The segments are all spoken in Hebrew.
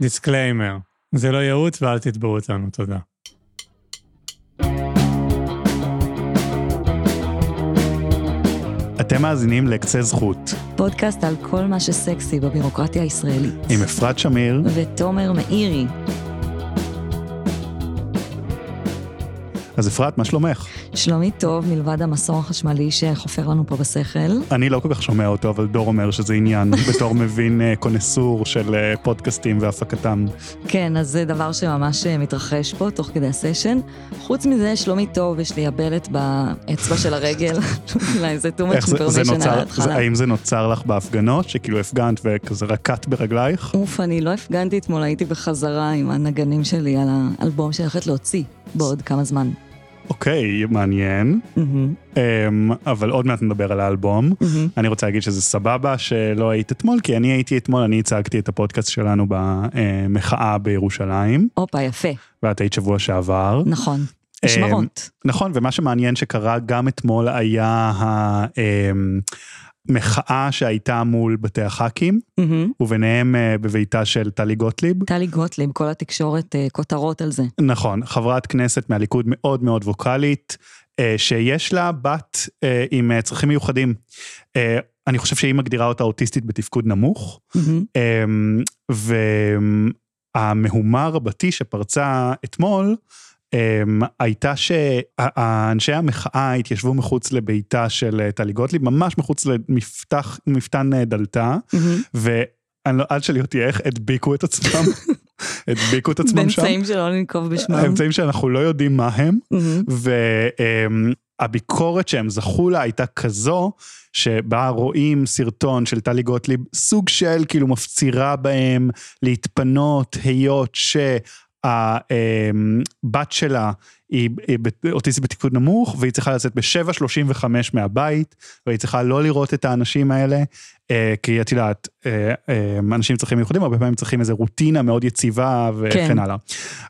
disclaimer, זה לא ייעוץ ואל תתבעו אותנו, תודה. אתם מאזינים לקצה זכות, פודקאסט על כל מה שסקסי בבירוקרטיה הישראלית. עם אפרת שמיר, ותומר מאירי, אז אפרת, מה שלומך? שלומי טוב מלבד המסור החשמלי שחופר לנו פה בשכל. אני לא כל כך שומע אותו, אבל דור אומר שזה עניין, בתור מבין אה, connoisseur של אה, פודקאסטים והפקתם. כן, אז זה דבר שממש אה, מתרחש פה תוך כדי הסשן. חוץ מזה, שלומי טוב, יש לי יבלת באצבע של הרגל. אולי זה too much information על ההתחלה. האם זה נוצר לך בהפגנות, שכאילו הפגנת וכזה רקעת ברגלייך? אוף, אני לא הפגנתי אתמול, הייתי בחזרה עם הנגנים שלי על האלבום שאני הולכת להוציא בעוד כמה זמן. אוקיי, מעניין. מהמם, אמ, אבל עוד מעט נדבר על האלבום. מהמם. אני רוצה להגיד שזה סבבה שלא היית אתמול, כי אני הייתי אתמול, אני הצגתי את הפודקאסט שלנו במחאה בירושלים, הופה, יפה, ואת היית שבוע שעבר. נכון. משמרות. נכון, ומה שמעניין שקרה גם אתמול היה המחאה שהייתה מול בתי הח"כים, מהמם. וביניהם אה, בביתה של טלי גוטליב. טלי גוטליב, כל התקשורת, אה, כותרות על זה. נכון, חברת כנסת מהליכוד מאוד מאוד ווקאלית, אה, שיש לה בת עם צרכים מיוחדים. אני חושב שהיא מגדירה אותה אוטיסטית בתפקוד נמוך, מהמם. אמ, והמהומה רבתי שפרצה אתמול, הייתה שאנשי המחאה התיישבו מחוץ לביתה של אה, טלי גוטליב, ממש מחוץ למפתח, מפתן אה, דלתה. ואני לא, אל תשאלי אותי איך, הדביקו את עצמם, הדביקו את עצמם שם. באמצעים שלא לנקוב בשמם. האמצעים שאנחנו לא יודעים מה הם. והביקורת שהם זכו לה הייתה כזו, שבה רואים סרטון של טלי גוטליב, סוג של כאילו מפצירה בהם להתפנות היות שהבת שלה היא אוטיסטית בתפקוד נמוך, והיא צריכה לצאת ב-7.35 מהבית, והיא צריכה לא לראות את האנשים האלה, אה, כי את יודעת, אה, אה, אנשים עם צרכים מיוחדים, הרבה פעמים צריכים איזו רוטינה מאוד יציבה וכן כן. הלאה.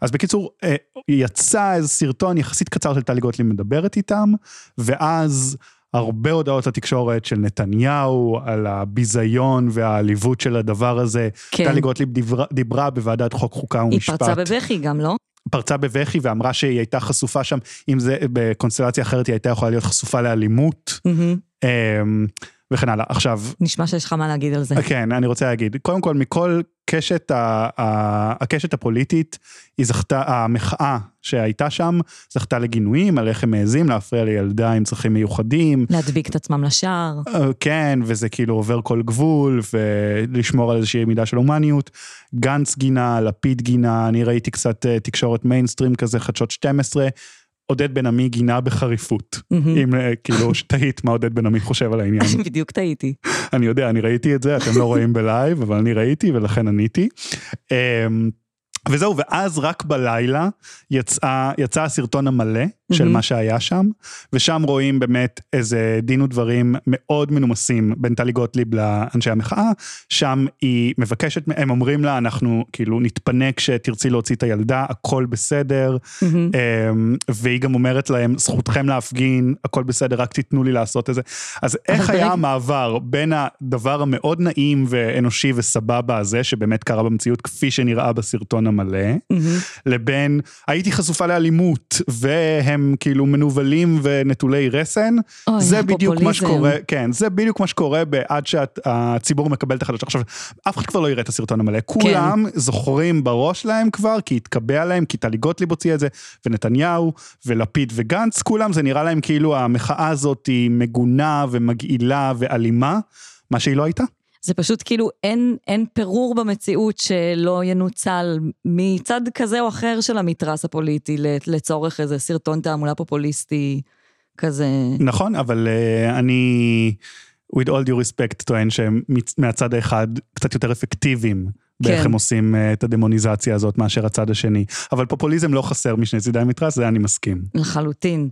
אז בקיצור, אה, יצא איזה סרטון יחסית קצר של טלי גוטליב מדברת איתם, ואז הרבה הודעות לתקשורת של נתניהו על הביזיון והעליבות של הדבר הזה. כן. טלי גוטליב דיברה, דיברה בוועדת חוק חוקה היא ומשפט. פרצה בבכי גם, לא? פרצה בבכי ואמרה שהיא הייתה חשופה שם, אם זה בקונסטלציה אחרת היא הייתה יכולה להיות חשופה לאלימות, מהמם. וכן הלאה. עכשיו, נשמע שיש לך מה להגיד על זה. כן, אני רוצה להגיד, קודם כל, מכל קשת, ה- ה- הקשת הפוליטית, היא זכתה, המחאה שהייתה שם, זכתה לגינויים על איך הם מעזים להפריע לילדה עם צרכים מיוחדים. להדביק את עצמם לשער. אה, כן, וזה כאילו עובר כל גבול, ולשמור על איזושהי מידה של הומניות. גנץ גינה, לפיד גינה, אני ראיתי קצת אה, תקשורת מיינסטרים כזה, חדשות 12. עודד בן עמי גינה בחריפות. אם אה, כאילו שתהית מה עודד בן עמי חושב על העניין. בדיוק תהיתי. אני יודע, אני ראיתי את זה, אתם לא רואים ב live, אבל אני ראיתי ולכן עניתי. אמ, וזהו, ואז רק בלילה יצא, יצא הסרטון המלא של מהמם. מה שהיה שם, ושם רואים באמת איזה דין ודברים מאוד מנומסים בין טלי גוטליב לאנשי המחאה, שם היא מבקשת, הם אומרים לה, אנחנו כאילו נתפנה כשתרצי להוציא את הילדה, הכל בסדר. אמ, והיא גם אומרת להם, זכותכם להפגין, הכל בסדר, רק תיתנו לי לעשות את זה. אז איך היה המעבר בין הדבר המאוד נעים ואנושי וסבבה הזה, שבאמת קרה במציאות כפי שנראה בסרטון המלא, מהמם. לבין הייתי חשופה לאלימות, והם כאילו מנוולים ונטולי רסן, אוי, זה בדיוק מה. שקורה, כן, זה בדיוק מה שקורה עד שהציבור מקבל את החדשות. עכשיו, אף אחד כבר לא יראה את הסרטון המלא, כן. כולם זוכרים בראש להם כבר, כי התקבע להם, כי טלי גוטליב הוציאה את זה, ונתניהו, ולפיד וגנץ, כולם, זה נראה להם כאילו המחאה הזאת היא מגונה ומגעילה ואלימה, מה שהיא לא הייתה. זה פשוט כאילו אין, אין פירור במציאות שלא ינוצל מצד כזה או אחר של המתרס הפוליטי לצורך איזה סרטון תעמולה פופוליסטי כזה. נכון, אבל uh, אני, with all due respect, טוען שהם מהצד האחד קצת יותר אפקטיביים. באיך כן. הם עושים uh, את הדמוניזציה הזאת מאשר הצד השני. אבל פופוליזם לא חסר משני צידי המתרס, זה אני מסכים. לחלוטין.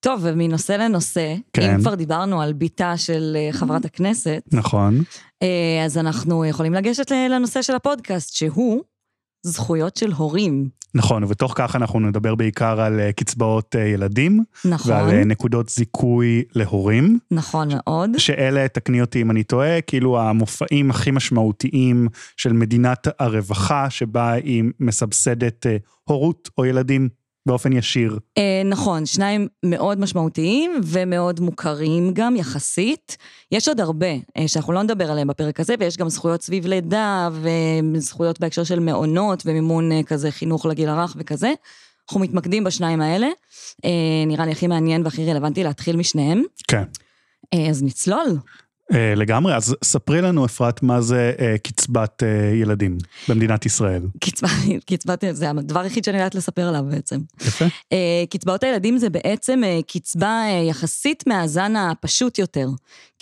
טוב, ומנושא לנושא, כן. אם כבר דיברנו על בתה של אה, חברת הכנסת, נכון. אה, אז אנחנו יכולים לגשת לנושא של הפודקאסט, שהוא זכויות של הורים. נכון, ובתוך כך אנחנו נדבר בעיקר על אה, קצבאות אה, ילדים, נכון, ועל אה, נקודות זיכוי להורים, נכון מאוד. שאלה, תקני אותי אם אני טועה, כאילו המופעים הכי משמעותיים של מדינת הרווחה, שבה היא מסבסדת הורות או ילדים באופן ישיר. אה, נכון, שניים מאוד משמעותיים ומאוד מוכרים גם יחסית. יש עוד הרבה אה, שאנחנו לא נדבר עליהם בפרק הזה, ויש גם זכויות סביב לידה וזכויות בהקשר של מעונות ומימון אה, כזה חינוך לגיל הרך וכזה. אנחנו מתמקדים בשניים האלה. אה, נראה לי הכי מעניין והכי רלוונטי להתחיל משניהם. כן. אה, אז נצלול. אה, לגמרי, אז ספרי לנו, אפרת, מה זה אה, קצבת אה, ילדים במדינת ישראל. קצבה, קצבת, זה הדבר היחיד שאני יודעת לספר עליו בעצם. יפה. אה, קצבאות הילדים זה בעצם אה, קצבה אה, יחסית מהזן הפשוט יותר.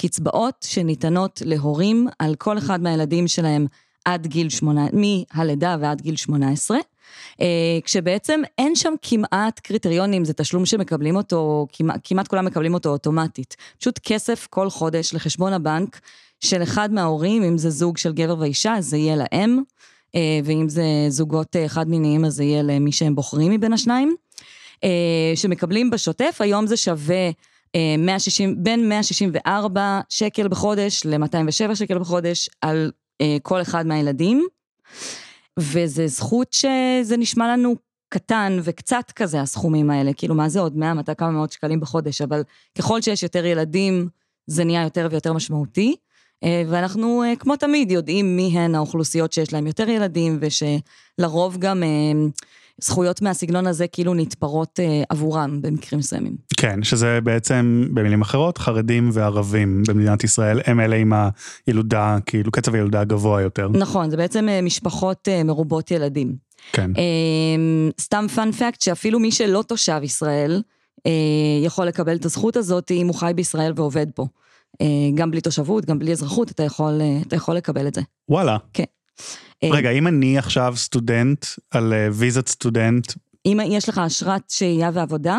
קצבאות שניתנות להורים על כל אחד מהילדים שלהם עד גיל שמונה, מהלידה ועד גיל 18. אה, כשבעצם אין שם כמעט קריטריונים, זה תשלום שמקבלים אותו, כמעט, כמעט כולם מקבלים אותו אוטומטית. פשוט כסף כל חודש לחשבון הבנק של אחד מההורים, אם זה זוג של גבר ואישה, זה יהיה להם, אה, ואם זה זוגות אה, חד מיניים, אז זה יהיה למי שהם בוחרים מבין השניים. שמקבלים בשוטף, היום זה שווה אה, 160, בין 164 שקל בחודש ל-207 שקל בחודש על כל אחד מהילדים. וזה זכות שזה נשמע לנו קטן וקצת כזה הסכומים האלה, כאילו מה זה עוד 100, 200 כמה מאות שקלים בחודש, אבל ככל שיש יותר ילדים, זה נהיה יותר ויותר משמעותי. אה, ואנחנו, אה, כמו תמיד, יודעים מי הן האוכלוסיות שיש להן יותר ילדים, ושלרוב גם אה, זכויות מהסגנון הזה כאילו נתפרות אה, עבורם במקרים מסוימים. כן, שזה בעצם, במילים אחרות, חרדים וערבים במדינת ישראל, הם אלה עם הילודה, כאילו קצב הילודה הגבוה יותר. נכון, זה בעצם אה, משפחות אה, מרובות ילדים. כן. אה, סתם פאנ-פקט שאפילו מי שלא תושב ישראל אה, יכול לקבל את הזכות הזאת אם הוא חי בישראל ועובד פה. אה, גם בלי תושבות, גם בלי אזרחות, אתה יכול, אה, אתה יכול לקבל את זה. וואלה. אה, רגע, אם אני עכשיו סטודנט על אה, ויזת סטודנט, אם יש לך אשרת שהייה ועבודה,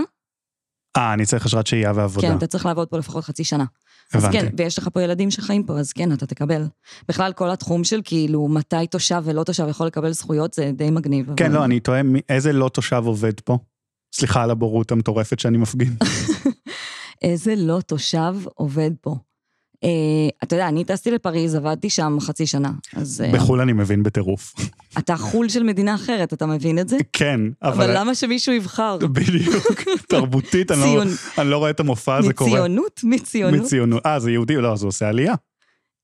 אה, אני צריך אשרת שהייה ועבודה. כן, אתה צריך לעבוד פה לפחות חצי שנה. אז הבנתי. כן, ויש לך פה ילדים שחיים פה, אז כן, אתה תקבל. בכלל, כל התחום של כאילו, מתי תושב ולא תושב יכול לקבל זכויות, זה די מגניב. כן, אבל- לא, אני מי- איזה לא תושב עובד פה? סליחה על הבורות המטורפת שאני מפגין. איזה לא תושב עובד פה. אה, אתה יודע, אני טסתי לפריז, עבדתי שם חצי שנה. אז אה, בחו"ל אני מבין בטירוף. אתה חו"ל של מדינה אחרת, אתה מבין את זה? כן, אבל... אבל למה שמישהו יבחר? בדיוק, תרבותית, אני לא- אני לא רואה את המופע הזה קורה. מציונות? מציונות? מציונות. אה, זה יהודי? לא, אז הוא עושה עלייה.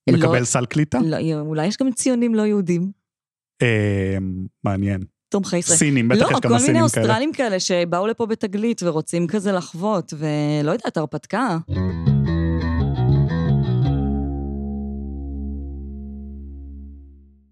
לא. מקבל סל קליטה. לא, אולי יש גם ציונים לא יהודים, אה, מעניין. תומכי ישראל. סינים, בטח לא, יש כל כמה מיני סינים כאלה. אוסטרלים כאלה שבאו לפה בתגלית ורוצים כזה לחוות, ולא יודעת, הרפתקה.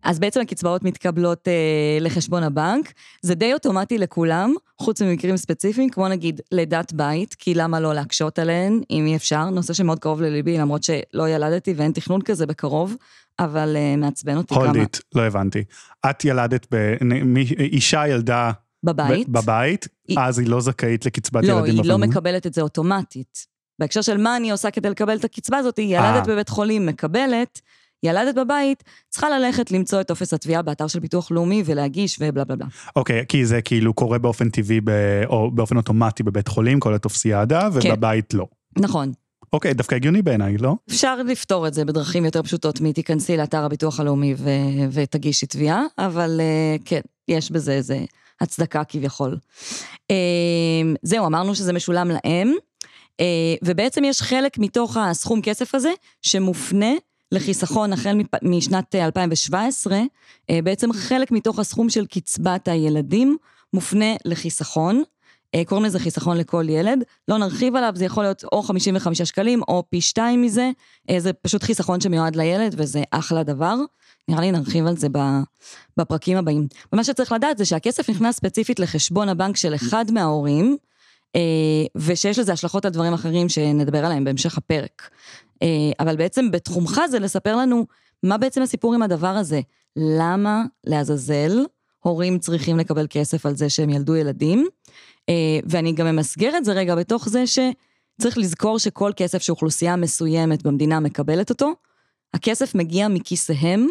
אז בעצם הקצבאות מתקבלות אה, לחשבון הבנק, זה די אוטומטי לכולם, חוץ ממקרים ספציפיים, כמו נגיד לידת בית, כי למה לא להקשות עליהן, אם אי אפשר, נושא שמאוד קרוב לליבי, למרות שלא ילדתי ואין תכנון כזה בקרוב, אבל אה, מעצבן אותי הולד כמה. איט, לא הבנתי. את ילדת, ב... אישה ילדה בבית. בבית, היא- אז היא לא זכאית לקצבת לא, ילדים. היא לא בפעם. מקבלת את זה אוטומטית. בהקשר של מה אני עושה כדי לקבל את הקצבה הזאת, היא ילדת אה. בבית חולים, מקבלת, ילדת בבית, צריכה ללכת למצוא את טופס התביעה באתר של ביטוח לאומי ולהגיש ובלה בלה בלה. אוקיי, כי זה כאילו קורה באופן טבעי, ב... או באופן אוטומטי בבית חולים, כל הטופסיאדה, כן. ובבית לא. נכון. אוקיי, דווקא הגיוני בעיניי, לא? אפשר לפתור את זה בדרכים יותר פשוטות מתיכנסי לאתר הביטוח הלאומי ו- ותגישי תביעה, אבל אה, כן, יש בזה איזה הצדקה כביכול. אה, זהו, אמרנו שזה משולם להם, אה, ובעצם יש חלק מתוך הסכום כסף הזה שמופנה לחיסכון החל משנת אה, 2017, אה, בעצם חלק מתוך הסכום של קצבת הילדים מופנה לחיסכון. אה, קוראים לזה חיסכון לכל ילד, לא נרחיב עליו, זה יכול להיות או 55 שקלים או פי שתיים מזה, אה, זה פשוט חיסכון שמיועד לילד וזה אחלה דבר. נראה לי נרחיב על זה בפרקים הבאים. ומה שצריך לדעת זה שהכסף נכנס ספציפית לחשבון הבנק של אחד מההורים, אה, ושיש לזה השלכות על דברים אחרים שנדבר עליהם בהמשך הפרק. אה, אבל בעצם בתחומך זה לספר לנו מה בעצם הסיפור עם הדבר הזה. למה לעזאזל הורים צריכים לקבל כסף על זה שהם ילדו ילדים? אה, ואני גם ממסגר את זה רגע בתוך זה שצריך לזכור שכל כסף שאוכלוסייה מסוימת במדינה מקבלת אותו, הכסף מגיע מכיסיהם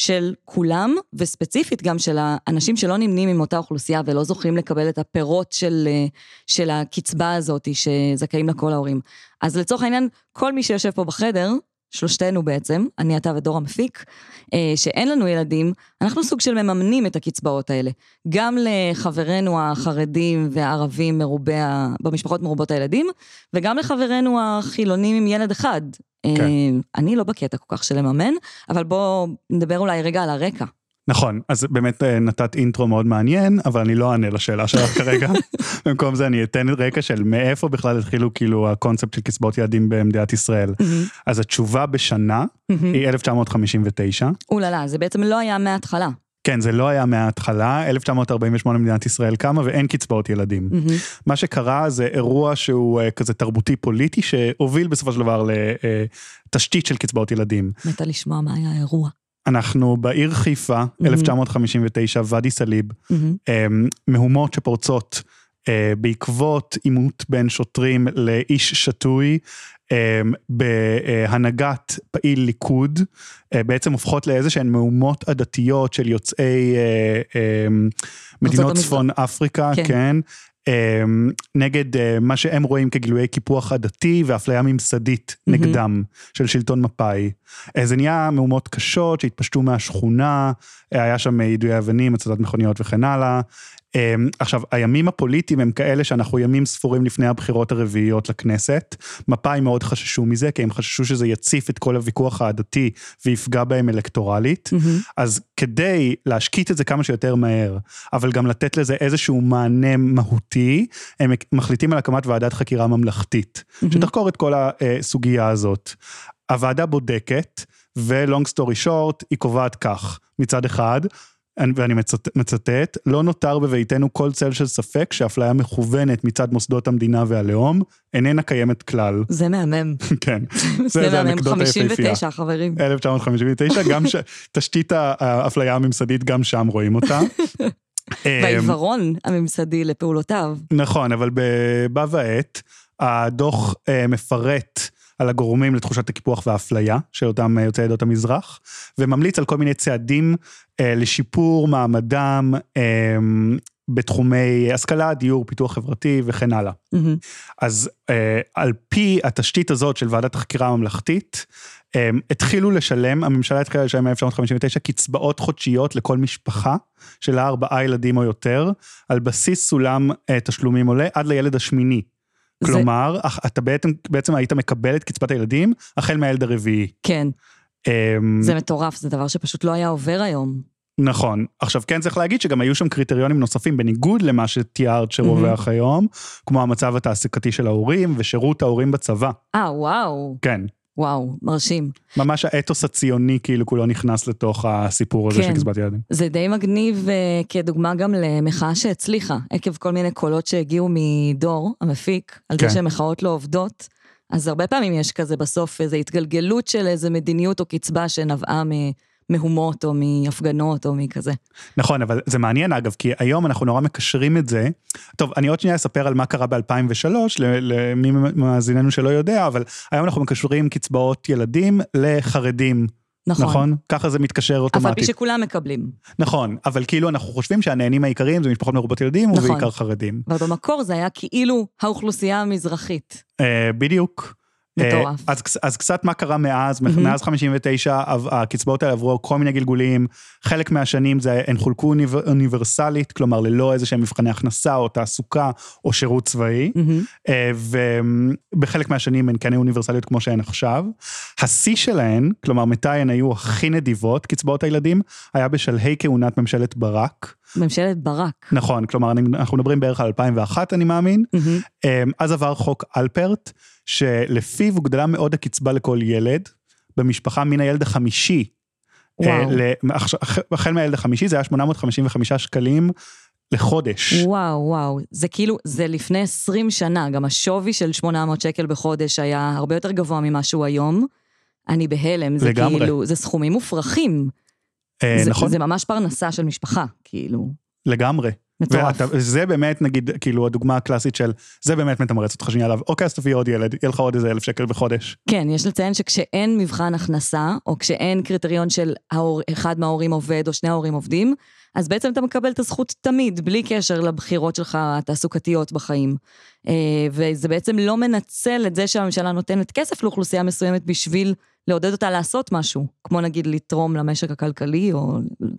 של כולם, וספציפית גם של האנשים שלא נמנים עם אותה אוכלוסייה ולא זוכים לקבל את הפירות של, אה, של הקצבה הזאת שזכאים לה כל ההורים. אז לצורך העניין, כל מי שיושב פה בחדר, שלושתנו בעצם, אני, אתה ודור המפיק, אה, שאין לנו ילדים, אנחנו סוג של מממנים את הקצבאות האלה. גם לחברינו החרדים והערבים מרובי, במשפחות מרובות הילדים, וגם לחברינו החילונים עם ילד אחד. כן. אני לא בקטע כל כך של לממן, אבל בואו נדבר אולי רגע על הרקע. נכון, אז באמת אה, נתת אינטרו מאוד מעניין, אבל אני לא אענה לשאלה שלך כרגע. במקום זה אני אתן רקע של מאיפה בכלל התחילו כאילו הקונספט של קצבאות ילדים במדינת ישראל. אז התשובה בשנה היא 1959. אוללה, זה בעצם לא היה מההתחלה. כן, זה לא היה מההתחלה, 1948 מדינת ישראל קמה ואין קצבאות ילדים. Mm-hmm. מה שקרה זה אירוע שהוא uh, כזה תרבותי פוליטי שהוביל בסופו של דבר לתשתית uh, של קצבאות ילדים. מתה לשמוע מה היה האירוע. אנחנו בעיר חיפה, mm-hmm. 1959, ואדי סאליב, mm-hmm. מהומות שפורצות אה, בעקבות עימות בין שוטרים לאיש שתוי, בהנהגת פעיל ליכוד, אה, בעצם הופכות לאיזה שהן מהומות עדתיות של יוצאי מדינות צפון אפריקה, כן. כן, אמ, נגד אה, מה שהם רואים כגילויי קיפוח עדתי ואפליה ממסדית. נגדם של שלטון מפא"י. אה, זה נהיה מהומות קשות שהתפשטו מהשכונה, אה, היה שם יידויי אבנים, הצתת מכוניות וכן הלאה. אמ, עכשיו, הימים הפוליטיים הם כאלה שאנחנו ימים ספורים לפני הבחירות הרביעיות לכנסת. מפא"י מאוד חששו מזה, כי הם חששו שזה יציף את כל הוויכוח העדתי ויפגע בהם אלקטורלית. Mm-hmm. אז כדי להשקיט את זה כמה שיותר מהר, אבל גם לתת לזה איזשהו מענה מהותי, הם מחליטים על הקמת ועדת חקירה ממלכתית, mm-hmm. שתחקור את כל הסוגיה הזאת. הוועדה בודקת, ולונג סטורי שורט, היא קובעת כך, מצד אחד, ואני מצט, מצטט, לא נותר בביתנו כל צל של ספק שאפליה מכוונת מצד מוסדות המדינה והלאום איננה קיימת כלל. זה מהמם. כן, זה, זה מהמם, 59 חברים. 1959, גם ש... תשתית האפליה הממסדית, גם שם רואים אותה. והעיוורון הממסדי לפעולותיו. נכון, אבל בה ועת, הדוח אה, מפרט על הגורמים לתחושת הקיפוח והאפליה של אותם אה, יוצאי עדות המזרח, וממליץ על כל מיני צעדים אה, לשיפור מעמדם אה, בתחומי השכלה, דיור, פיתוח חברתי וכן הלאה. Mm-hmm. אז אה, על פי התשתית הזאת של ועדת החקירה הממלכתית, אה, התחילו לשלם, הממשלה התחילה לשלם מ-1959 קצבאות חודשיות לכל משפחה של ארבעה ילדים או יותר, על בסיס סולם אה, תשלומים עולה עד לילד השמיני. כלומר, זה... אתה בעצם, בעצם היית מקבל את קצבת הילדים החל מהילד הרביעי. כן. Um, זה מטורף, זה דבר שפשוט לא היה עובר היום. נכון. עכשיו כן צריך להגיד שגם היו שם קריטריונים נוספים בניגוד למה שתיארת שרווח mm-hmm. היום, כמו המצב התעסוקתי של ההורים ושירות ההורים בצבא. אה, וואו. כן. וואו, מרשים. ממש האתוס הציוני כאילו כולו נכנס לתוך הסיפור הזה כן. של קצבת ילדים. זה די מגניב uh, כדוגמה גם למחאה שהצליחה, עקב כל מיני קולות שהגיעו מדור, המפיק, על כן. זה שמחאות לא עובדות. אז הרבה פעמים יש כזה בסוף איזו התגלגלות של איזו מדיניות או קצבה שנבעה מ... מהומות או מהפגנות או מכזה. נכון, אבל זה מעניין אגב, כי היום אנחנו נורא מקשרים את זה. טוב, אני עוד שנייה אספר על מה קרה ב-2003, למי מאזיננו שלא יודע, אבל היום אנחנו מקשרים קצבאות ילדים לחרדים. נכון. נכון? ככה זה מתקשר אוטומטית. אף על פי שכולם מקבלים. נכון, אבל כאילו אנחנו חושבים שהנהנים העיקריים זה משפחות מרובות ילדים נכון. ובעיקר חרדים. אבל במקור זה היה כאילו האוכלוסייה המזרחית. אה, בדיוק. מטורף. אז, אז קצת מה קרה מאז. מאז 59, הקצבאות האלה עברו כל מיני גלגולים, חלק מהשנים זה, הן חולקו אוניברסלית, כלומר ללא איזה שהם מבחני הכנסה או תעסוקה או שירות צבאי, mm-hmm. ובחלק מהשנים הן כן היו אוניברסליות כמו שהן עכשיו. השיא שלהן, כלומר מתי הן היו הכי נדיבות, קצבאות הילדים, היה בשלהי כהונת ממשלת ברק. ממשלת ברק. נכון, כלומר אנחנו מדברים בערך על 2001 אני מאמין, mm-hmm. אז עבר חוק אלפרט, שלפיו הוגדלה מאוד הקצבה לכל ילד, במשפחה מן הילד החמישי. אה, וואו. החל מהילד החמישי זה היה 855 שקלים לחודש. וואו, וואו. זה כאילו, זה לפני 20 שנה, גם השווי של 800 שקל בחודש היה הרבה יותר גבוה ממה שהוא היום. אני בהלם, זה לגמרי. כאילו, זה סכומים מופרכים. אה, זה, נכון. זה ממש פרנסה של משפחה, כאילו. לגמרי. מטורף. וזה באמת, נגיד, כאילו, הדוגמה הקלאסית של, זה באמת מתמרץ אותך שנייה עליו, אוקיי, אז תביא עוד ילד, יהיה לך עוד איזה אלף שקל בחודש. כן, יש לציין שכשאין מבחן הכנסה, או כשאין קריטריון של ההור, אחד מההורים עובד או שני ההורים עובדים, אז בעצם אתה מקבל את הזכות תמיד, בלי קשר לבחירות שלך התעסוקתיות בחיים. אה, וזה בעצם לא מנצל את זה שהממשלה נותנת כסף לאוכלוסייה מסוימת בשביל לעודד אותה לעשות משהו, כמו נגיד לתרום למשק הכלכלי, או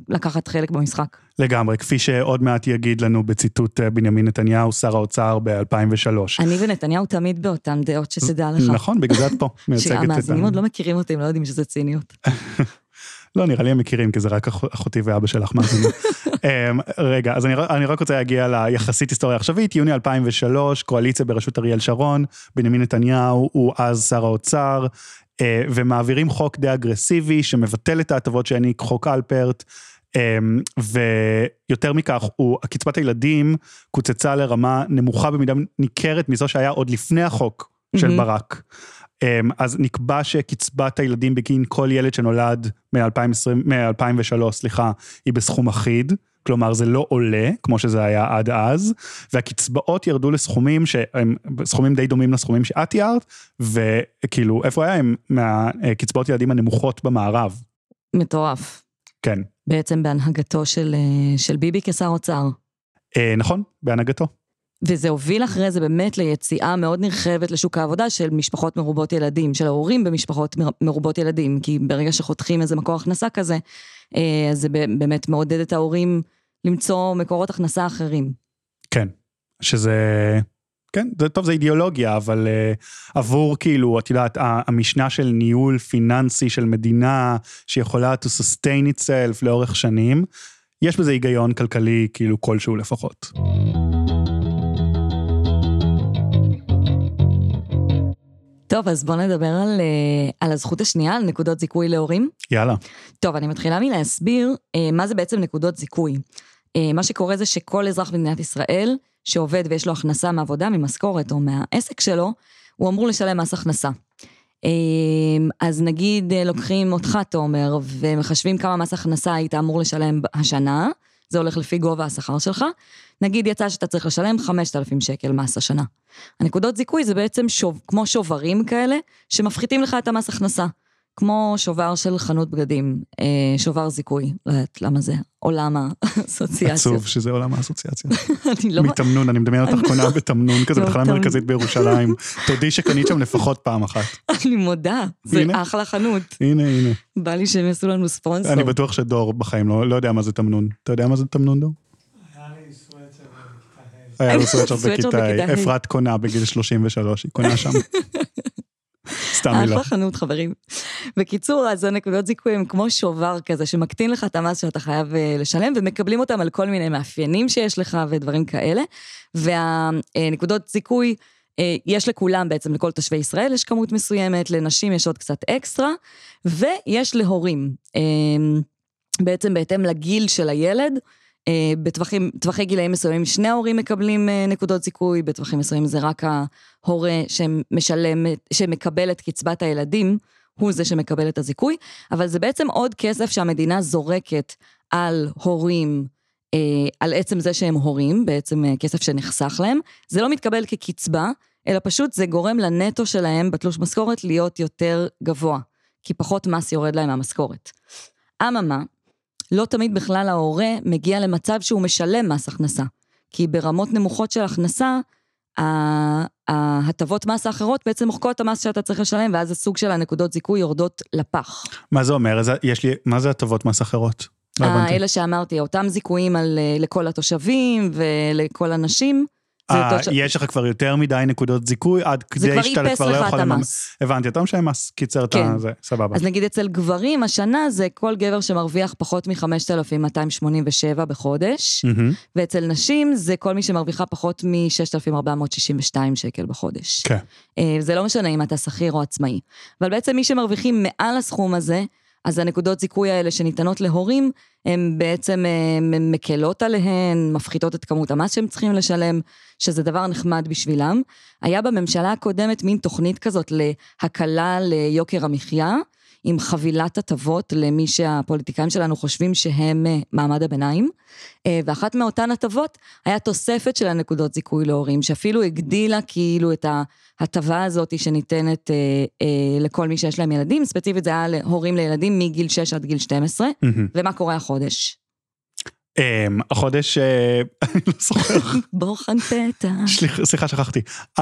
לקחת חלק במשחק. לגמרי, כפי שעוד מעט יגיד לנו בציטוט אה, בנימין נתניהו, שר האוצר ב-2003. אני ונתניהו תמיד באותן דעות, שתדע לך. נכון, בגלל זה את פה, מייצגת את ה... שהמאזינים עוד לא מכירים אותי, הם לא יודעים שזה ציניות. לא, נראה לי הם מכירים, כי זה רק אח- אחותי ואבא שלך מאזינים. אמ, רגע, אז אני, אני רק רוצה להגיע ליחסית היסטוריה עכשווית, יוני 2003, קואליציה בראשות אריאל שרון, בנימין נתניהו הוא אז שר האוצר, ומעבירים חוק די אגרסיבי שמבטל את ההטבות שהעניק חוק אלפרט, אמ, ויותר מכך, הוא, קצבת הילדים קוצצה לרמה נמוכה במידה ניכרת מזו שהיה עוד לפני החוק של. ברק. אמ, אז נקבע שקצבת הילדים בגין כל ילד שנולד מ-2020, מ-2003, סליחה, היא בסכום אחיד. כלומר, זה לא עולה, כמו שזה היה עד אז, והקצבאות ירדו לסכומים שהם סכומים די דומים לסכומים שאת תיארת, וכאילו, איפה היה הם מהקצבאות ילדים הנמוכות במערב? מטורף. כן. בעצם בהנהגתו של, אה, של ביבי כשר אוצר. אה, נכון, בהנהגתו. וזה הוביל אחרי זה באמת ליציאה מאוד נרחבת לשוק העבודה של משפחות מרובות ילדים, של ההורים במשפחות מר- מרובות ילדים, כי ברגע שחותכים איזה מקור הכנסה כזה, אה, אז זה באמת מעודד את ההורים למצוא מקורות הכנסה אחרים. כן, שזה, כן, זה טוב, זה אידיאולוגיה, אבל uh, עבור כאילו, את יודעת, המשנה של ניהול פיננסי של מדינה שיכולה to sustain itself לאורך שנים, יש בזה היגיון כלכלי כאילו כלשהו לפחות. טוב, אז בואו נדבר על, אה, על הזכות השנייה, על נקודות זיכוי להורים. יאללה. טוב, אני מתחילה מלהסביר אה, מה זה בעצם נקודות זיכוי. אה, מה שקורה זה שכל אזרח במדינת ישראל שעובד ויש לו הכנסה מעבודה, ממשכורת או מהעסק שלו, הוא אמור לשלם מס הכנסה. אז נגיד לוקחים אותך, תומר, ומחשבים כמה מס הכנסה היית אמור לשלם השנה, זה הולך לפי גובה השכר שלך, נגיד יצא שאתה צריך לשלם 5,000 שקל מס השנה. הנקודות זיכוי זה בעצם שוב, כמו שוברים כאלה, שמפחיתים לך את המס הכנסה. כמו שובר של חנות בגדים, אה, שובר זיכוי, לא יודעת למה זה, עולם האסוציאציות. עצוב שזה עולם האסוציאציה. אני לא... מתמנון, אני מדמיין אותך קונה בתמנון כזה לא, בתחנה. מרכזית בירושלים. תודי שקנית שם לפחות פעם אחת. אני מודה, זה. אחלה חנות. הנה, הנה. בא לי שהם יעשו לנו ספונסר. אני בטוח שדור בחיים לא לא יודע מה זה תמנון. אתה יודע מה זה תמנון, דור? היה לו סוואצ'ר בכיתה. ה'. אפרת קונה בגיל 33, היא קונה שם. סתם מילה. אחלה חנות, חברים. בקיצור, אז הנקודות זיכוי הם כמו שובר כזה, שמקטין לך את המס שאתה חייב אה, לשלם, ומקבלים אותם על כל מיני מאפיינים שיש לך ודברים כאלה. והנקודות זיכוי, אה, יש לכולם בעצם, לכל תושבי ישראל יש כמות מסוימת, לנשים יש עוד קצת אקסטרה, ויש להורים. אה, בעצם בהתאם לגיל של הילד, אה, בטווחים, טווחי גילאים מסוימים שני ההורים מקבלים אה, נקודות זיכוי, בטווחים מסוימים זה רק ההורה שמשלם, שמקבל את קצבת הילדים, הוא זה שמקבל את הזיכוי, אבל זה בעצם עוד כסף שהמדינה זורקת על הורים, אה, על עצם זה שהם הורים, בעצם כסף שנחסך להם, זה לא מתקבל כקצבה, אלא פשוט זה גורם לנטו שלהם בתלוש משכורת להיות יותר גבוה, כי פחות מס יורד להם מהמשכורת. אממה, לא תמיד בכלל ההורה מגיע למצב שהוא משלם מס הכנסה. כי ברמות נמוכות של הכנסה, ההטבות מס האחרות בעצם מוחקות את המס שאתה צריך לשלם, ואז הסוג של הנקודות זיכוי יורדות לפח. מה זה אומר? יש לי, מה זה הטבות מס אחרות? לא הבנתי. האלה שאמרתי, אותם זיכויים על, אה, לכל התושבים ולכל הנשים, זה אה, ש- יש לך כבר יותר מדי נקודות זיכוי, עד זה כדי כבר שאתה איפס כבר לא לך יכול את. המס. הבנתי, אתה משלם מס, קיצר את כן. זה, סבבה. אז נגיד אצל גברים, השנה זה כל גבר שמרוויח פחות מ-5,287 בחודש, מהמם. ואצל נשים זה כל מי שמרוויחה פחות מ-6,462 שקל בחודש. כן. אה, זה לא משנה אם אתה שכיר או עצמאי. אבל בעצם מי שמרוויחים מעל הסכום הזה, אז הנקודות זיכוי האלה שניתנות להורים, הן בעצם אה, מקלות עליהן, מפחיתות את כמות המס שהם צריכים לשלם, שזה דבר נחמד בשבילם. היה בממשלה הקודמת מין תוכנית כזאת להקלה ליוקר המחיה, עם חבילת הטבות למי שהפוליטיקאים שלנו חושבים שהם אה, מעמד הביניים. אה, ואחת מאותן הטבות היה תוספת של הנקודות זיכוי להורים, שאפילו הגדילה כאילו את ההטבה הזאת שניתנת אה, לכל מי שיש להם ילדים, ספציפית זה היה להורים לילדים מגיל 6 עד גיל 12, ומה קורה החודש? Um, החודש, uh, אני לא זוכר. בוחן פתע. סליחה, שכחתי. Uh, uh,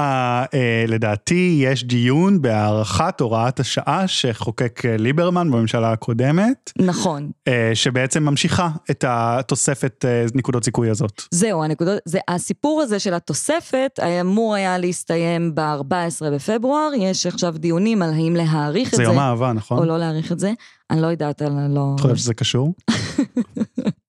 לדעתי יש דיון בהארכת הוראת השעה שחוקק ליברמן בממשלה הקודמת. נכון. שבעצם ממשיכה את התוספת נקודות זיכוי הזאת. זהו, הנקודות, זה, הסיפור הזה של התוספת אמור היה להסתיים ב-14 בפברואר, יש עכשיו דיונים על האם להאריך את זה. זה יום האהבה, נכון? או לא להאריך את זה. אני לא יודעת, אני לא... את חושבת שזה קשור?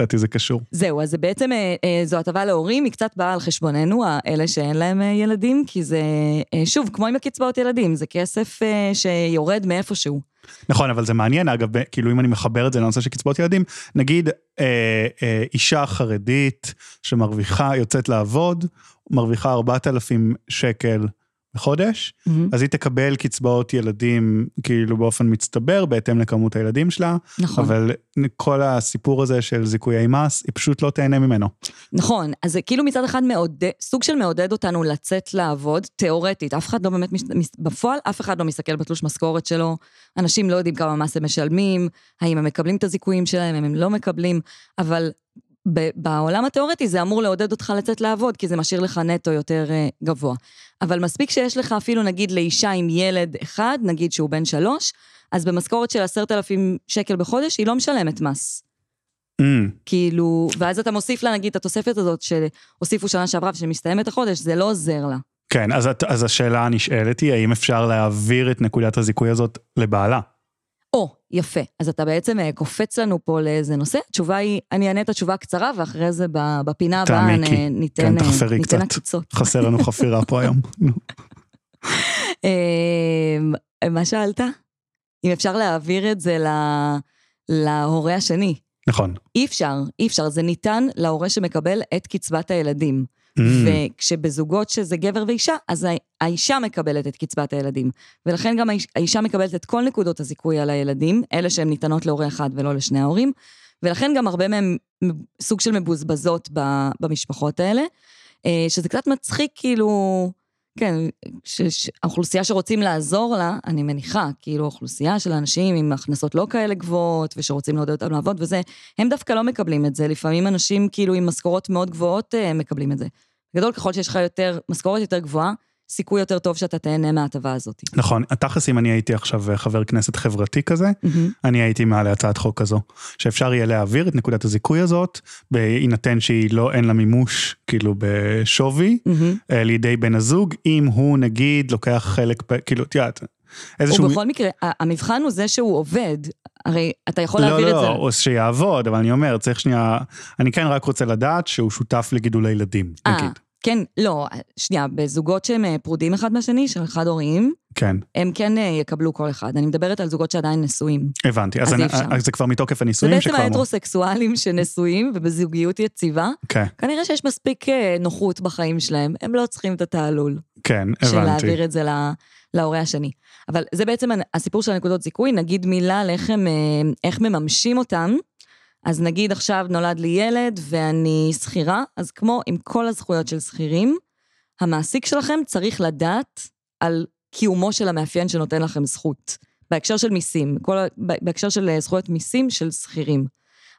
לדעתי זה קשור. זהו, אז זה בעצם, אה, אה, זו הטבה להורים, היא קצת באה על חשבוננו, אלה שאין להם אה, ילדים, כי זה, שוב, כמו עם הקצבאות ילדים, זה כסף שיורד מאיפשהו. נכון, אבל זה מעניין, אגב, כאילו אם אני מחבר את זה לנושא של קצבאות ילדים, נגיד אה, אה, אישה חרדית שמרוויחה, יוצאת לעבוד, מרוויחה 4,000 שקל בחודש, mm-hmm. אז היא תקבל קצבאות ילדים כאילו באופן מצטבר בהתאם לכמות הילדים שלה, נכון. אבל כל הסיפור הזה של זיכויי מס, היא פשוט לא תהנה ממנו. נכון, אז זה כאילו מצד אחד מעודד, סוג של מעודד אותנו לצאת לעבוד, תיאורטית, אף אחד לא באמת, מש, בפועל אף אחד לא מסתכל בתלוש משכורת שלו, אנשים לא יודעים כמה מס הם משלמים, האם הם מקבלים את הזיכויים שלהם, אם הם לא מקבלים, אבל בעולם התיאורטי זה אמור לעודד אותך לצאת לעבוד, כי זה משאיר לך נטו יותר uh, גבוה. אבל מספיק שיש לך אפילו נגיד לאישה עם ילד אחד, נגיד שהוא בן שלוש, אז במשכורת של עשרת אלפים שקל בחודש היא לא משלמת מס. Mm. כאילו, ואז אתה מוסיף לה נגיד את התוספת הזאת שהוסיפו שנה שעברה ושמסתיימת החודש, זה לא עוזר לה. כן, אז, אז השאלה הנשאלת היא, האם אפשר להעביר את נקודת הזיכוי הזאת לבעלה? או, יפה. אז אתה בעצם אה, קופץ לנו פה לאיזה נושא. התשובה היא, אני אענה את התשובה הקצרה, ואחרי זה בפינה הבאה ניתן, כן, תחפרי ניתן קצת. עקיצות. חסר לנו חפירה פה היום. אמ, מה שאלת? אם אפשר להעביר את זה להורה השני. נכון. אי אפשר, אי אפשר. זה ניתן להורה שמקבל את קצבת הילדים. Mm. וכשבזוגות שזה גבר ואישה, אז האישה מקבלת את קצבת הילדים. ולכן גם האישה מקבלת את כל נקודות הזיכוי על הילדים, אלה שהן ניתנות להורה אחד ולא לשני ההורים, ולכן גם הרבה מהם סוג של מבוזבזות במשפחות האלה, אה, שזה קצת מצחיק כאילו, כן, האוכלוסייה שרוצים לעזור לה, אני מניחה, כאילו אוכלוסייה של אנשים עם הכנסות לא כאלה גבוהות, ושרוצים לעודד אותם לעבוד וזה, הם דווקא לא מקבלים את זה. לפעמים אנשים כאילו עם משכורות מאוד גבוהות אה, מקבלים את זה. בגדול, ככל שיש לך יותר, משכורת יותר גבוהה, סיכוי יותר טוב שאתה תהנה מההטבה הזאת. נכון, תכלס אם אני הייתי עכשיו חבר כנסת חברתי כזה, mm-hmm. אני הייתי מעלה הצעת חוק כזו, שאפשר יהיה להעביר את נקודת הזיכוי הזאת, בהינתן שהיא לא, אין לה מימוש כאילו בשווי, mm-hmm. לידי בן הזוג, אם הוא נגיד לוקח חלק, כאילו, את יודעת, איזשהו... ובכל מקרה, המבחן הוא זה שהוא עובד. הרי אתה יכול לא, להעביר לא, את זה. לא, לא, שיעבוד, אבל אני אומר, צריך שנייה, אני כן רק רוצה לדעת שהוא שותף לגידול הילדים, 아, נגיד. כן, לא, שנייה, בזוגות שהם אה, פרודים אחד מהשני, של חד הוריים, כן. הם כן אה, יקבלו כל אחד. אני מדברת על זוגות שעדיין נשואים. הבנתי, אז, אז, אני, אז זה כבר מתוקף הנישואים שכבר... זה בעצם ההטרוסקסואלים שנשואים ובזוגיות יציבה. כן. כנראה שיש מספיק אה, נוחות בחיים שלהם, הם לא צריכים את התעלול. כן, הבנתי. של להעביר את זה להורה השני. אבל זה בעצם הסיפור של הנקודות זיכוי, נגיד מילה על איך, הם, איך מממשים אותם. אז נגיד עכשיו נולד לי ילד ואני שכירה, אז כמו עם כל הזכויות של שכירים, המעסיק שלכם צריך לדעת על קיומו של המאפיין שנותן לכם זכות. בהקשר של מיסים, כל, בהקשר של אה, זכויות מיסים של שכירים.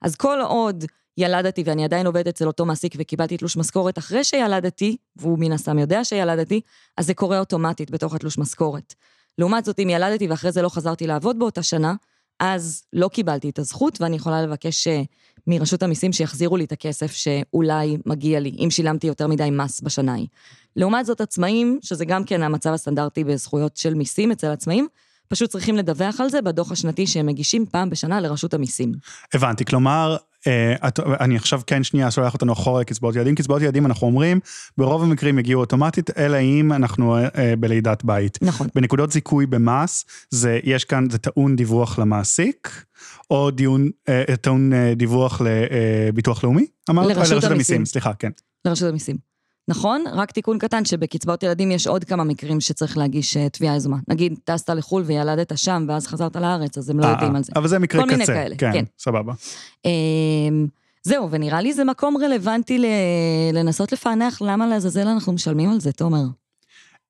אז כל עוד ילדתי ואני עדיין עובדת אצל אותו מעסיק וקיבלתי תלוש משכורת אחרי שילדתי, והוא מן הסתם יודע שילדתי, אז זה קורה אוטומטית בתוך התלוש משכורת. לעומת זאת, אם ילדתי ואחרי זה לא חזרתי לעבוד באותה שנה, אז לא קיבלתי את הזכות, ואני יכולה לבקש אה, מרשות המיסים שיחזירו לי את הכסף שאולי מגיע לי, אם שילמתי יותר מדי מס בשנה ההיא. לעומת זאת, עצמאים, שזה גם כן המצב הסטנדרטי בזכויות של מיסים אצל עצמאים, פשוט צריכים לדווח על זה בדוח השנתי שהם מגישים פעם בשנה לרשות המיסים. הבנתי, כלומר, אני עכשיו כן שנייה שולח אותנו אחורה לקצבאות ילדים. קצבאות ילדים אנחנו אומרים, ברוב המקרים יגיעו אוטומטית, אלא אם אנחנו אה, בלידת בית. נכון. בנקודות זיכוי במס, זה, יש כאן, זה טעון דיווח למעסיק, או דיון, אה, טעון אה, דיווח לביטוח לאומי? אמרת? לרשות המיסים. סליחה, כן. לרשות המיסים. נכון? רק תיקון קטן, שבקצבאות ילדים יש עוד כמה מקרים שצריך להגיש אה, תביעה יזומה. נגיד, טסת לחו"ל וילדת שם, ואז חזרת לארץ, אז הם לא אה, יודעים אה, על זה. אבל זה מקרה כל קצה. מיני כאלה, כן, כן. סבבה. אמ, זהו, ונראה לי זה מקום רלוונטי לנסות לפענח למה לעזאזל אנחנו משלמים על זה, תומר.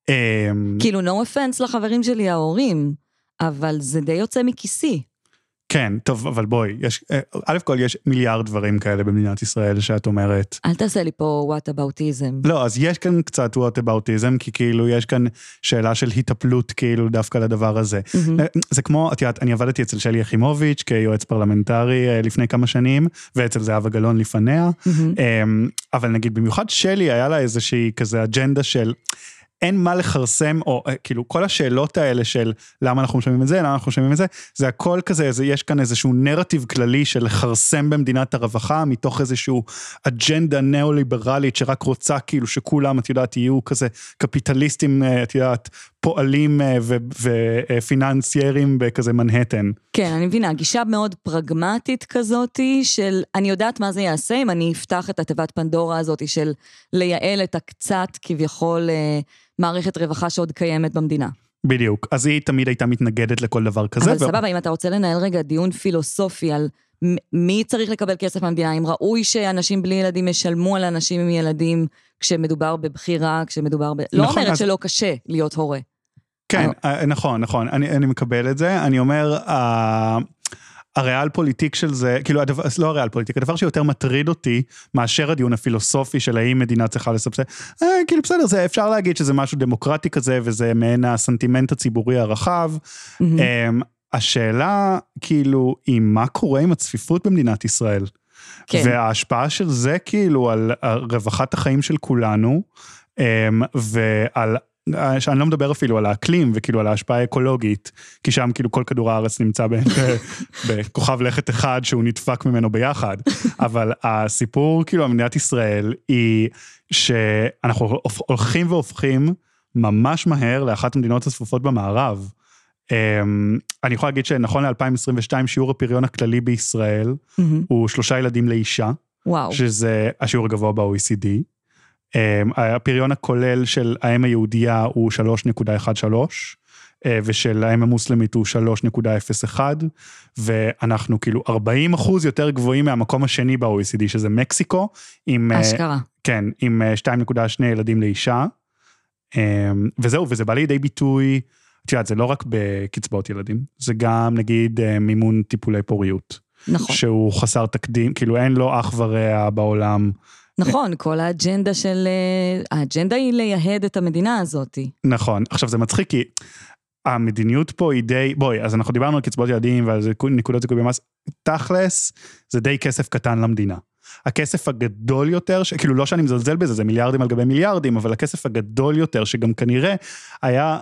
אמ, כאילו, no offense לחברים שלי ההורים, אבל זה די יוצא מכיסי. כן, טוב, אבל בואי, יש, אה, א' כל יש מיליארד דברים כאלה במדינת ישראל שאת אומרת. אל תעשה לי פה whataboutism. לא, אז יש כאן קצת whataboutism, כי כאילו יש כאן שאלה של היטפלות כאילו דווקא לדבר הזה. אה, זה כמו, את יודעת, אני עבדתי אצל שלי יחימוביץ' כיועץ פרלמנטרי אה, לפני כמה שנים, ואצל זהבה גלאון לפניה, אמ, אבל נגיד במיוחד שלי היה לה איזושהי כזה אג'נדה של... אין מה לכרסם, או אה, כאילו כל השאלות האלה של למה אנחנו משלמים את זה, למה אנחנו משלמים את זה, זה הכל כזה, זה, יש כאן איזשהו נרטיב כללי של לכרסם במדינת הרווחה, מתוך איזשהו אג'נדה ניאו-ליברלית שרק רוצה כאילו שכולם, את יודעת, יהיו כזה קפיטליסטים, אה, את יודעת, פועלים אה, ופיננסיירים בכזה מנהטן. כן, אני מבינה, גישה מאוד פרגמטית כזאתי, של אני יודעת מה זה יעשה אם אני אפתח את התיבת פנדורה הזאתי של לייעל את הקצת כביכול מערכת רווחה שעוד קיימת במדינה. בדיוק. אז היא תמיד הייתה מתנגדת לכל דבר כזה. אבל ו- סבבה, אם אתה רוצה לנהל רגע דיון פילוסופי על מי צריך לקבל כסף מהמדינה, אם ראוי שאנשים בלי ילדים ישלמו על אנשים עם ילדים כשמדובר בבחירה, כשמדובר ב... לא נכון, אומרת אז- שלא קשה להיות הורה. כן, אה, נכון, נכון, אני, אני מקבל את זה, אני אומר, ה- הריאל פוליטיק של זה, כאילו, הדבר, לא הריאל פוליטיק, הדבר שיותר מטריד אותי מאשר הדיון הפילוסופי של האם מדינה צריכה לסבסד, אה, כאילו בסדר, זה, אפשר להגיד שזה משהו דמוקרטי כזה, וזה מעין הסנטימנט הציבורי הרחב. מהמם. אמ, השאלה, כאילו, היא מה קורה עם הצפיפות במדינת ישראל? כן. וההשפעה של זה כאילו על רווחת החיים של כולנו, אמ, ועל, שאני לא מדבר אפילו על האקלים וכאילו על ההשפעה האקולוגית, כי שם כאילו כל כדור הארץ נמצא ב- בכוכב לכת אחד שהוא נדפק ממנו ביחד, אבל הסיפור כאילו על מדינת ישראל היא שאנחנו הולכים והופכים ממש מהר לאחת המדינות הצפופות במערב. אמ, אני יכול להגיד שנכון ל-2022 שיעור הפריון הכללי בישראל. הוא שלושה ילדים לאישה, וואו. שזה השיעור הגבוה ב-OECD. אמ, הפריון הכולל של האם היהודייה הוא 3.13, אה, ושל האם המוסלמית הוא 3.01, ואנחנו כאילו 40 אחוז יותר גבוהים מהמקום השני ב-OECD, שזה מקסיקו, עם, אה, אשכרה. כן, עם אה, 2.2 ילדים לאישה. אמ, וזהו, וזה בא לידי ביטוי, את יודעת, זה לא רק בקצבאות ילדים, זה גם נגיד אה, מימון טיפולי פוריות. נכון. שהוא חסר תקדים, כאילו אין לו אח ורע בעולם. נכון, כל האג'נדה של... אה, האג'נדה היא לייהד את המדינה הזאת. נכון. עכשיו זה מצחיק כי המדיניות פה היא די, בואי, אז אנחנו דיברנו על קצבאות ילדים ועל נקודות זיכוי במס, תכלס, זה די כסף קטן למדינה. הכסף הגדול יותר, ש- כאילו לא שאני מזלזל בזה, זה מיליארדים על גבי מיליארדים, אבל הכסף הגדול יותר, שגם כנראה היה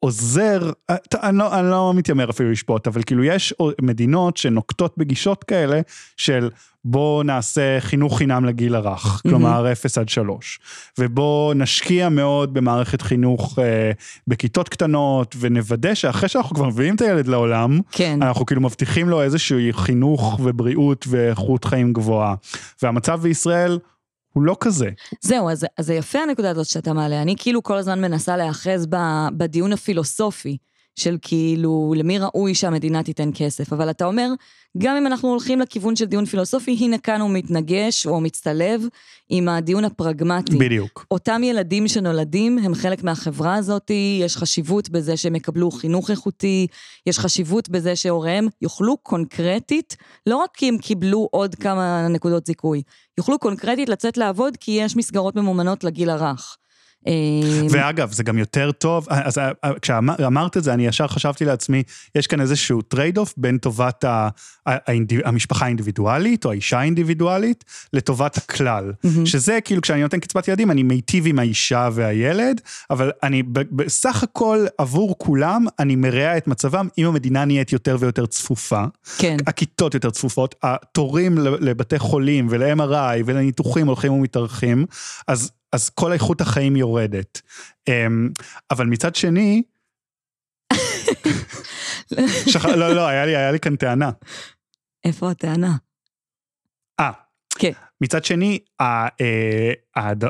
עוזר, אה, אני לא, אני לא מתיימר אפילו לשפוט, אבל כאילו יש מדינות שנוקטות בגישות כאלה של בוא נעשה חינוך חינם לגיל הרך, כלומר 0 עד 3, ובוא נשקיע מאוד במערכת חינוך אה, בכיתות קטנות, ונוודא שאחרי שאנחנו כבר מביאים את הילד לעולם, כן. אנחנו כאילו מבטיחים לו איזשהו חינוך ובריאות ואיכות חיים גבוהה. והמצב בישראל הוא לא כזה. זהו, אז, זה יפה הנקודה הזאת שאתה מעלה. אני כאילו כל הזמן מנסה להיאחז בדיון הפילוסופי של כאילו, למי ראוי שהמדינה תיתן כסף. אבל אתה אומר, גם אם אנחנו הולכים לכיוון של דיון פילוסופי, הנה כאן הוא מתנגש או מצטלב עם הדיון הפרגמטי. בדיוק. אותם ילדים שנולדים הם חלק מהחברה הזאת, יש חשיבות בזה שהם יקבלו חינוך איכותי, יש חשיבות בזה שהוריהם יוכלו קונקרטית, לא רק כי הם קיבלו עוד כמה נקודות זיכוי, יוכלו קונקרטית לצאת לעבוד כי יש מסגרות ממומנות לגיל הרך. אה, ואגב, זה גם יותר טוב, אז כשאמרת את זה, אני ישר חשבתי לעצמי, יש כאן איזשהו trade off בין טובת ה- האינדיב- המשפחה האינדיבידואלית, או האישה האינדיבידואלית, לטובת הכלל. שזה כאילו, כשאני נותן קצבת ילדים, אני מיטיב עם האישה והילד, אבל אני בסך הכל, עבור כולם, אני מרע את מצבם אם המדינה נהיית יותר ויותר צפופה. כן. הכיתות יותר צפופות, התורים לבתי חולים ול-MRI ולניתוחים הולכים ומתארכים, אז, אז כל איכות החיים יורדת. אמ, אבל מצד שני, שכ... לא, לא, היה לי, היה לי כאן טענה. איפה הטענה? אה, כן. מצד שני, אה,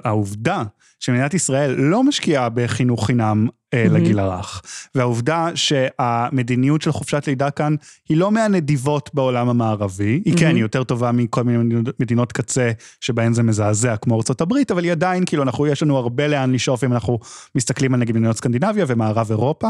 העובדה שמדינת ישראל לא משקיעה בחינוך חינם. לגיל הרך, והעובדה שהמדיניות של חופשת לידה כאן היא לא מהנדיבות בעולם המערבי, היא כן, מהמם. היא יותר טובה מכל מיני מדינות- קצה שבהן זה מזעזע, כמו ארצות הברית, אבל היא עדיין, כאילו, אנחנו, יש לנו הרבה לאן לשאוף אם אנחנו מסתכלים על נגיד מדינות סקנדינביה ומערב אירופה.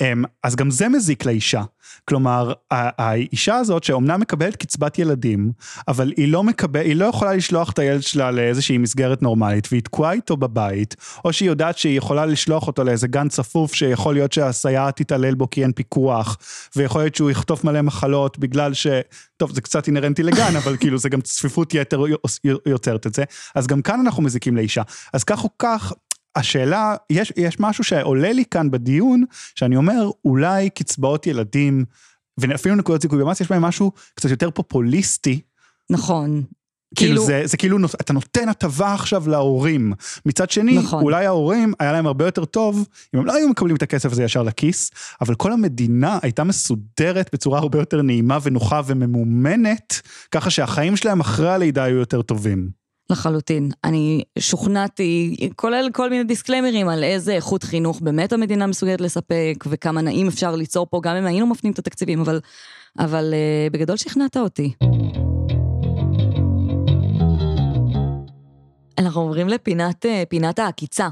אמ, אז גם זה מזיק לאישה. כלומר, האישה הזאת שאומנם מקבלת קצבת ילדים, אבל היא לא, מקבל, היא לא יכולה לשלוח את הילד שלה לאיזושהי מסגרת נורמלית, והיא תקועה איתו בבית, או שהיא יודעת שהיא יכולה לשלוח אותו לאיזה גן צפוף, שיכול להיות שהסייעת תתעלל בו כי אין פיקוח, ויכול להיות שהוא יחטוף מלא מחלות בגלל ש... טוב, זה קצת אינהרנטי לגן, אבל כאילו זה גם צפיפות יתר יוצרת את זה. אז גם כאן אנחנו מזיקים לאישה. אז כך או כך, השאלה, יש, יש משהו שעולה לי כאן בדיון, שאני אומר, אולי קצבאות ילדים, ואפילו נקודות זיכוי במס, יש בהם משהו קצת יותר פופוליסטי. נכון. כאילו, כאילו- זה, זה כאילו, אתה נותן הטבה עכשיו להורים. מצד שני, נכון. אולי ההורים, היה להם הרבה יותר טוב, אם הם לא היו מקבלים את הכסף הזה ישר לכיס, אבל כל המדינה הייתה מסודרת בצורה הרבה יותר נעימה ונוחה וממומנת, ככה שהחיים שלהם אחרי הלידה היו יותר טובים. לחלוטין. אני שוכנעתי, כולל כל מיני דיסקליימרים על איזה איכות חינוך באמת המדינה מסוגלת לספק, וכמה נעים אפשר ליצור פה, גם אם היינו מפנים את התקציבים, אבל, אבל uh, בגדול שכנעת אותי. אנחנו עוברים לפינת אה, העקיצה,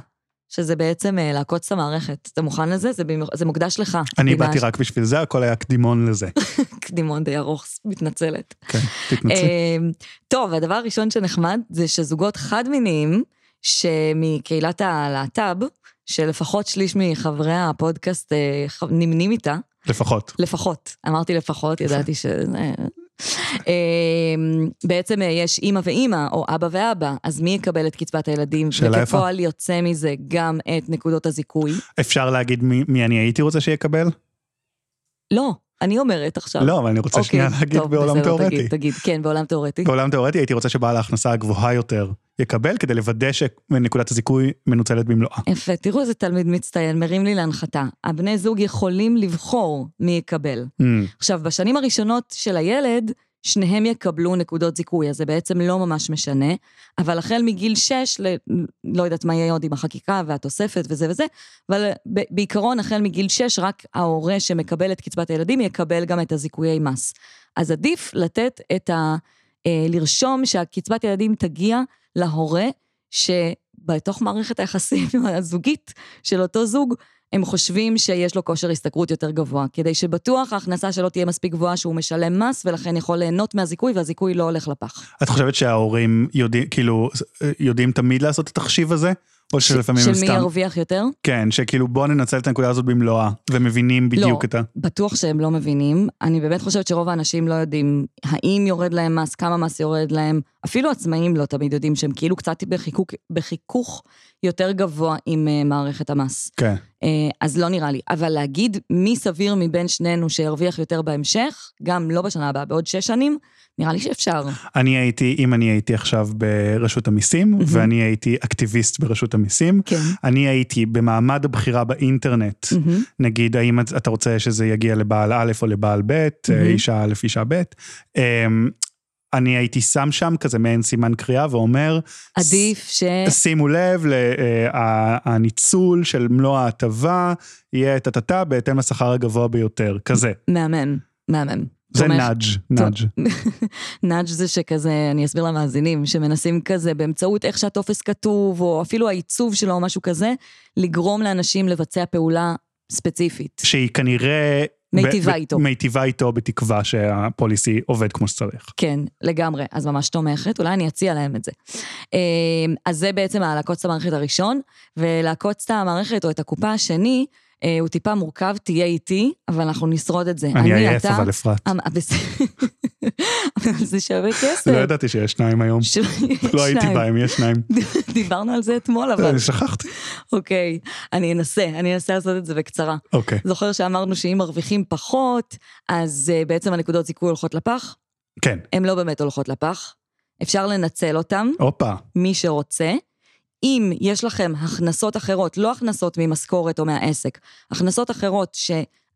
שזה בעצם אה, לעקוץ את המערכת. אתה מוכן לזה? זה, במיוח- זה מוקדש לך. אני באתי רק בשביל זה, הכל היה קדימון לזה. קדימון די ארוך, מתנצלת. כן, תתנצלי. אמ, טוב, הדבר הראשון שנחמד זה שזוגות חד-מיניים, שמקהילת הלהט"ב, שלפחות שליש מחברי הפודקאסט אה, נמנים איתה, לפחות. לפחות, אמרתי לפחות, ידעתי ש... אמ, בעצם אה, יש אימא ואימא, או אבא ואבא, אז מי יקבל את קצבת הילדים? שאלה יפה. וכפועל יוצא מזה גם את נקודות הזיכוי. אפשר להגיד מי, מי אני הייתי רוצה שיקבל? לא, אני אומרת עכשיו. לא, אבל אני רוצה אוקיי, שנייה להגיד טוב, בעולם תיאורטי. תגיד, תגיד, כן, בעולם תיאורטי. בעולם תיאורטי הייתי רוצה שבעל ההכנסה הגבוהה יותר יקבל, כדי לוודא שנקודת הזיכוי מנוצלת במלואה. יפה, תראו איזה תלמיד מצטיין, מרים לי להנחתה. הבני זוג יכולים לבחור מי יקבל. Mm, עכשיו, בשנים הראשונות של הילד, שניהם יקבלו נקודות זיכוי, אז זה בעצם לא ממש משנה, אבל החל מגיל 6, ל... לא יודעת מה יהיה עוד עם החקיקה והתוספת וזה וזה, אבל בעיקרון, החל מגיל 6, רק ההורה שמקבל את קצבת הילדים יקבל גם את הזיכויי מס. אז עדיף לתת את ה... אה, לרשום שהקצבת ילדים תגיע להורה שבתוך מערכת היחסים הזוגית של אותו זוג, הם חושבים שיש לו כושר השתכרות יותר גבוה, כדי שבטוח ההכנסה שלו תהיה מספיק גבוהה שהוא משלם מס, ולכן יכול ליהנות מהזיכוי, והזיכוי לא הולך לפח. את חושבת שההורים יודעים, כאילו, יודעים תמיד לעשות את התחשיב הזה? או שלפעמים של הם מי סתם... ירוויח יותר? כן, שכאילו בוא ננצל את הנקודה הזאת במלואה, ומבינים בדיוק לא. את ה... בטוח שהם לא מבינים. אני באמת חושבת שרוב האנשים לא יודעים האם יורד להם מס, כמה מס יורד להם. אפילו עצמאים לא תמיד יודעים שהם כאילו קצת בחיכוך, בחיכוך יותר גבוה עם uh, מערכת המס. כן. Uh, אז לא נראה לי. אבל להגיד מי סביר מבין שנינו שירוויח יותר בהמשך, גם לא בשנה הבאה, בעוד שש שנים, נראה לי שאפשר. אני הייתי, אם אני הייתי עכשיו ברשות המיסים, מהמם. ואני הייתי אקטיביסט ברשות המיסים, כן. אני הייתי במעמד הבחירה באינטרנט, מהמם. נגיד, האם את- אתה רוצה שזה יגיע לבעל א' או לבעל ב', מהמם. אישה א', אישה ב', אמ, אני הייתי שם שם כזה מעין סימן קריאה ואומר, עדיף ש... שימו לב, לה- הניצול של מלוא ההטבה יהיה טה-טה-טה בהתאם לשכר הגבוה ביותר, כזה. מהמם, מהמם. זה תומך. נאג', נאג'. נאג' זה שכזה, אני אסביר למאזינים, שמנסים כזה באמצעות איך שהטופס כתוב, או אפילו העיצוב שלו או משהו כזה, לגרום לאנשים לבצע פעולה ספציפית. שהיא כנראה... מיטיבה איתו. מיטיבה איתו בתקווה שהפוליסי עובד כמו שצריך. כן, לגמרי. אז ממש תומכת, אולי אני אציע להם את זה. אה, אז זה בעצם הלעקוץ את המערכת הראשון, ולעקוץ את המערכת או את הקופה השני, הוא טיפה מורכב, תהיה איתי, אבל אנחנו נשרוד את זה. אני עייף אבל אפרת. אה, בסדר. אבל זה שווה כסף. לא ידעתי שיש שניים היום. לא הייתי שניים. בהם, יש שניים. דיברנו על זה אתמול, אבל אני שכחתי. אוקיי, אני אנסה, אני אנסה לעשות את זה בקצרה. אוקיי, זוכר שאמרנו שאם מרוויחים פחות, אז בעצם הנקודות זיכוי הולכות לפח? כן. הן לא באמת הולכות לפח. אפשר לנצל אותן, הופה. מי שרוצה. אם יש לכם הכנסות אחרות, לא הכנסות ממשכורת או מהעסק, הכנסות אחרות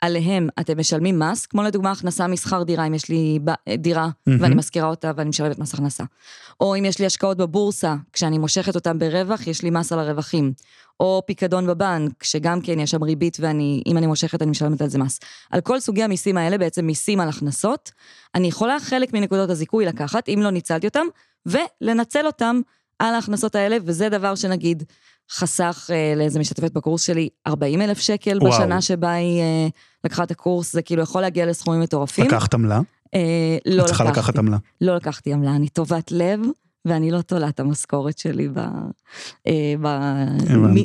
עליהם אתם משלמים מס, כמו לדוגמה הכנסה משכר דירה, אם יש לי דירה ואני משכירה אותה ואני משלמת מס הכנסה. או אם יש לי השקעות בבורסה, כשאני מושכת אותם ברווח, יש לי מס על הרווחים. או פיקדון בבנק, שגם כן יש שם ריבית ואני, אם אני מושכת אני משלמת על זה מס. על כל סוגי המיסים האלה, בעצם מיסים על הכנסות, אני יכולה חלק מנקודות הזיכוי לקחת, אם לא ניצלתי אותם, ולנצל אותם על ההכנסות האלה, וזה דבר שנגיד חסך אה, לאיזה משתתפת בקורס שלי 40 אלף שקל וואו. בשנה שבה היא אה, לקחה את הקורס, זה כאילו יכול להגיע לסכומים מטורפים. לקחת עמלה? אה, לא את צריכה לקחתי. לקחת עמלה. לא לקחתי עמלה, אני טובת לב, ואני לא תולה את המשכורת שלי.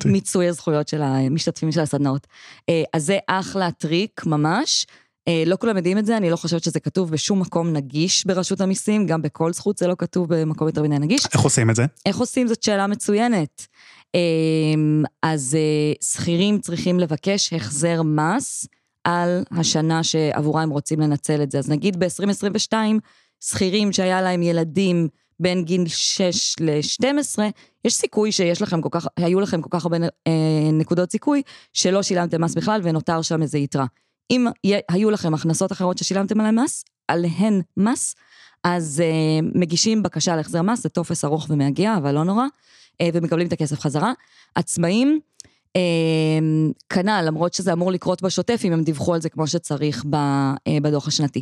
במיצוי הזכויות של המשתתפים של הסדנאות. אה, אז זה אחלה טריק ממש. אה, לא כולם יודעים את זה, אני לא חושבת שזה כתוב בשום מקום נגיש ברשות המיסים, גם בכל זכות זה לא כתוב במקום יותר מדי נגיש. איך עושים את זה? איך עושים זאת שאלה מצוינת. אמ, אז אה, שכירים צריכים לבקש החזר מס על השנה שעבורה הם רוצים לנצל את זה. אז נגיד ב-2022, שכירים שהיה להם ילדים בין גיל 6 ל-12, יש סיכוי שיש לכם כל כך, היו לכם כל כך הרבה אה, נקודות זיכוי, שלא שילמתם מס בכלל ונותר שם איזה יתרה. אם היו לכם הכנסות אחרות ששילמתם עליהן מס, עליהן מס, אז אה, מגישים בקשה להחזר מס, זה טופס ארוך ומייגע, אבל לא נורא, אה, ומקבלים את הכסף חזרה. עצמאים, אה, כנ"ל, למרות שזה אמור לקרות בשוטף, אם הם דיווחו על זה כמו שצריך ב, אה, בדוח השנתי.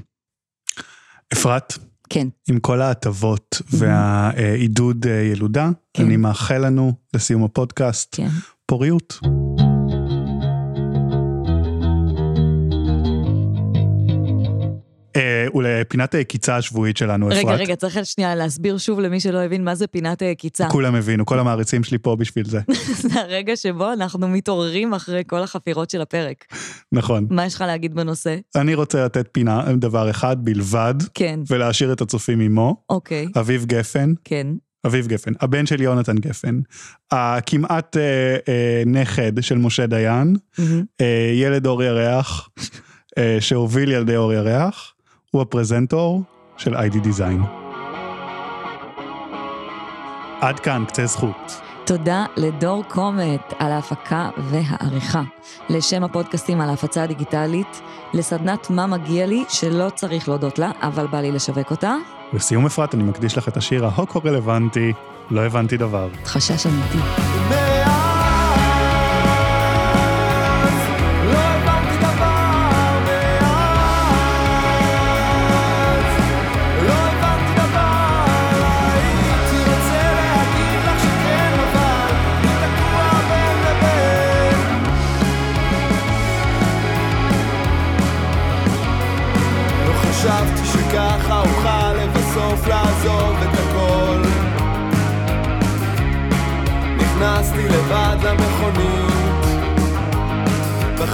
אפרת, כן. עם כל ההטבות והעידוד אה, ילודה, כן. אני מאחל לנו, לסיום הפודקאסט, כן. פוריות. ולפינת הקיצה השבועית שלנו, אפרת. רגע, רגע, צריך שנייה להסביר שוב למי שלא הבין מה זה פינת אה, קיצה. כולם הבינו, כל המעריצים שלי פה בשביל זה. זה הרגע שבו אנחנו מתעוררים אחרי כל החפירות של הפרק. נכון. מה יש לך להגיד בנושא? אני רוצה לתת פינה, דבר אחד בלבד, כן, ולהשאיר את הצופים עמו. אוקיי, אביב גפן, כן. אביב גפן, הבן של יונתן גפן, הכמעט אה, אה, נכד של משה דיין, מהמם. אה, ילד אור ירח, אה, שהוביל ילדי אור ירח, הוא הפרזנטור של איי-די דיזיין. עד כאן, קצה זכות. תודה לדור קומט על ההפקה והעריכה, לשם הפודקאסטים על ההפצה הדיגיטלית, לסדנת מה מגיע לי, שלא צריך להודות לה, אבל בא לי לשווק אותה, לסיום אפרת, אני מקדיש לך את השיר ההוקו-רלוונטי, לא הבנתי דבר. חשש אמיתי.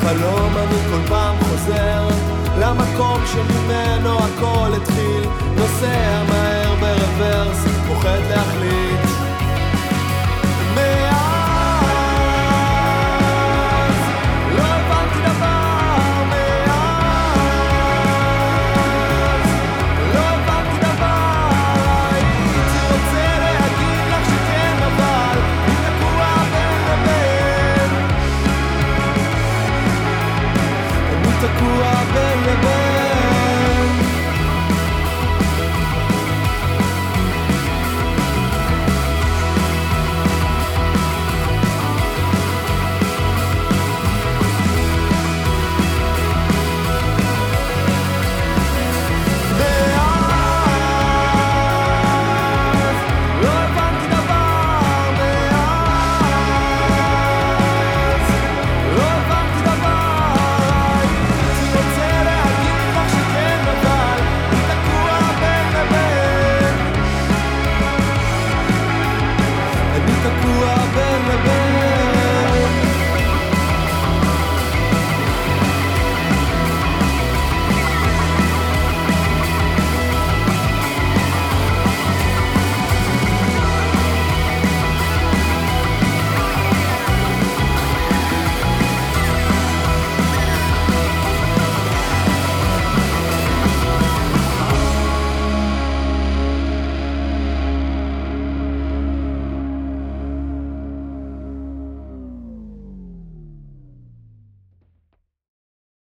החלום אני כל פעם חוזר. למקום שממנו הכל התחיל נוסע מהר ברוורס, פוחד להחליט.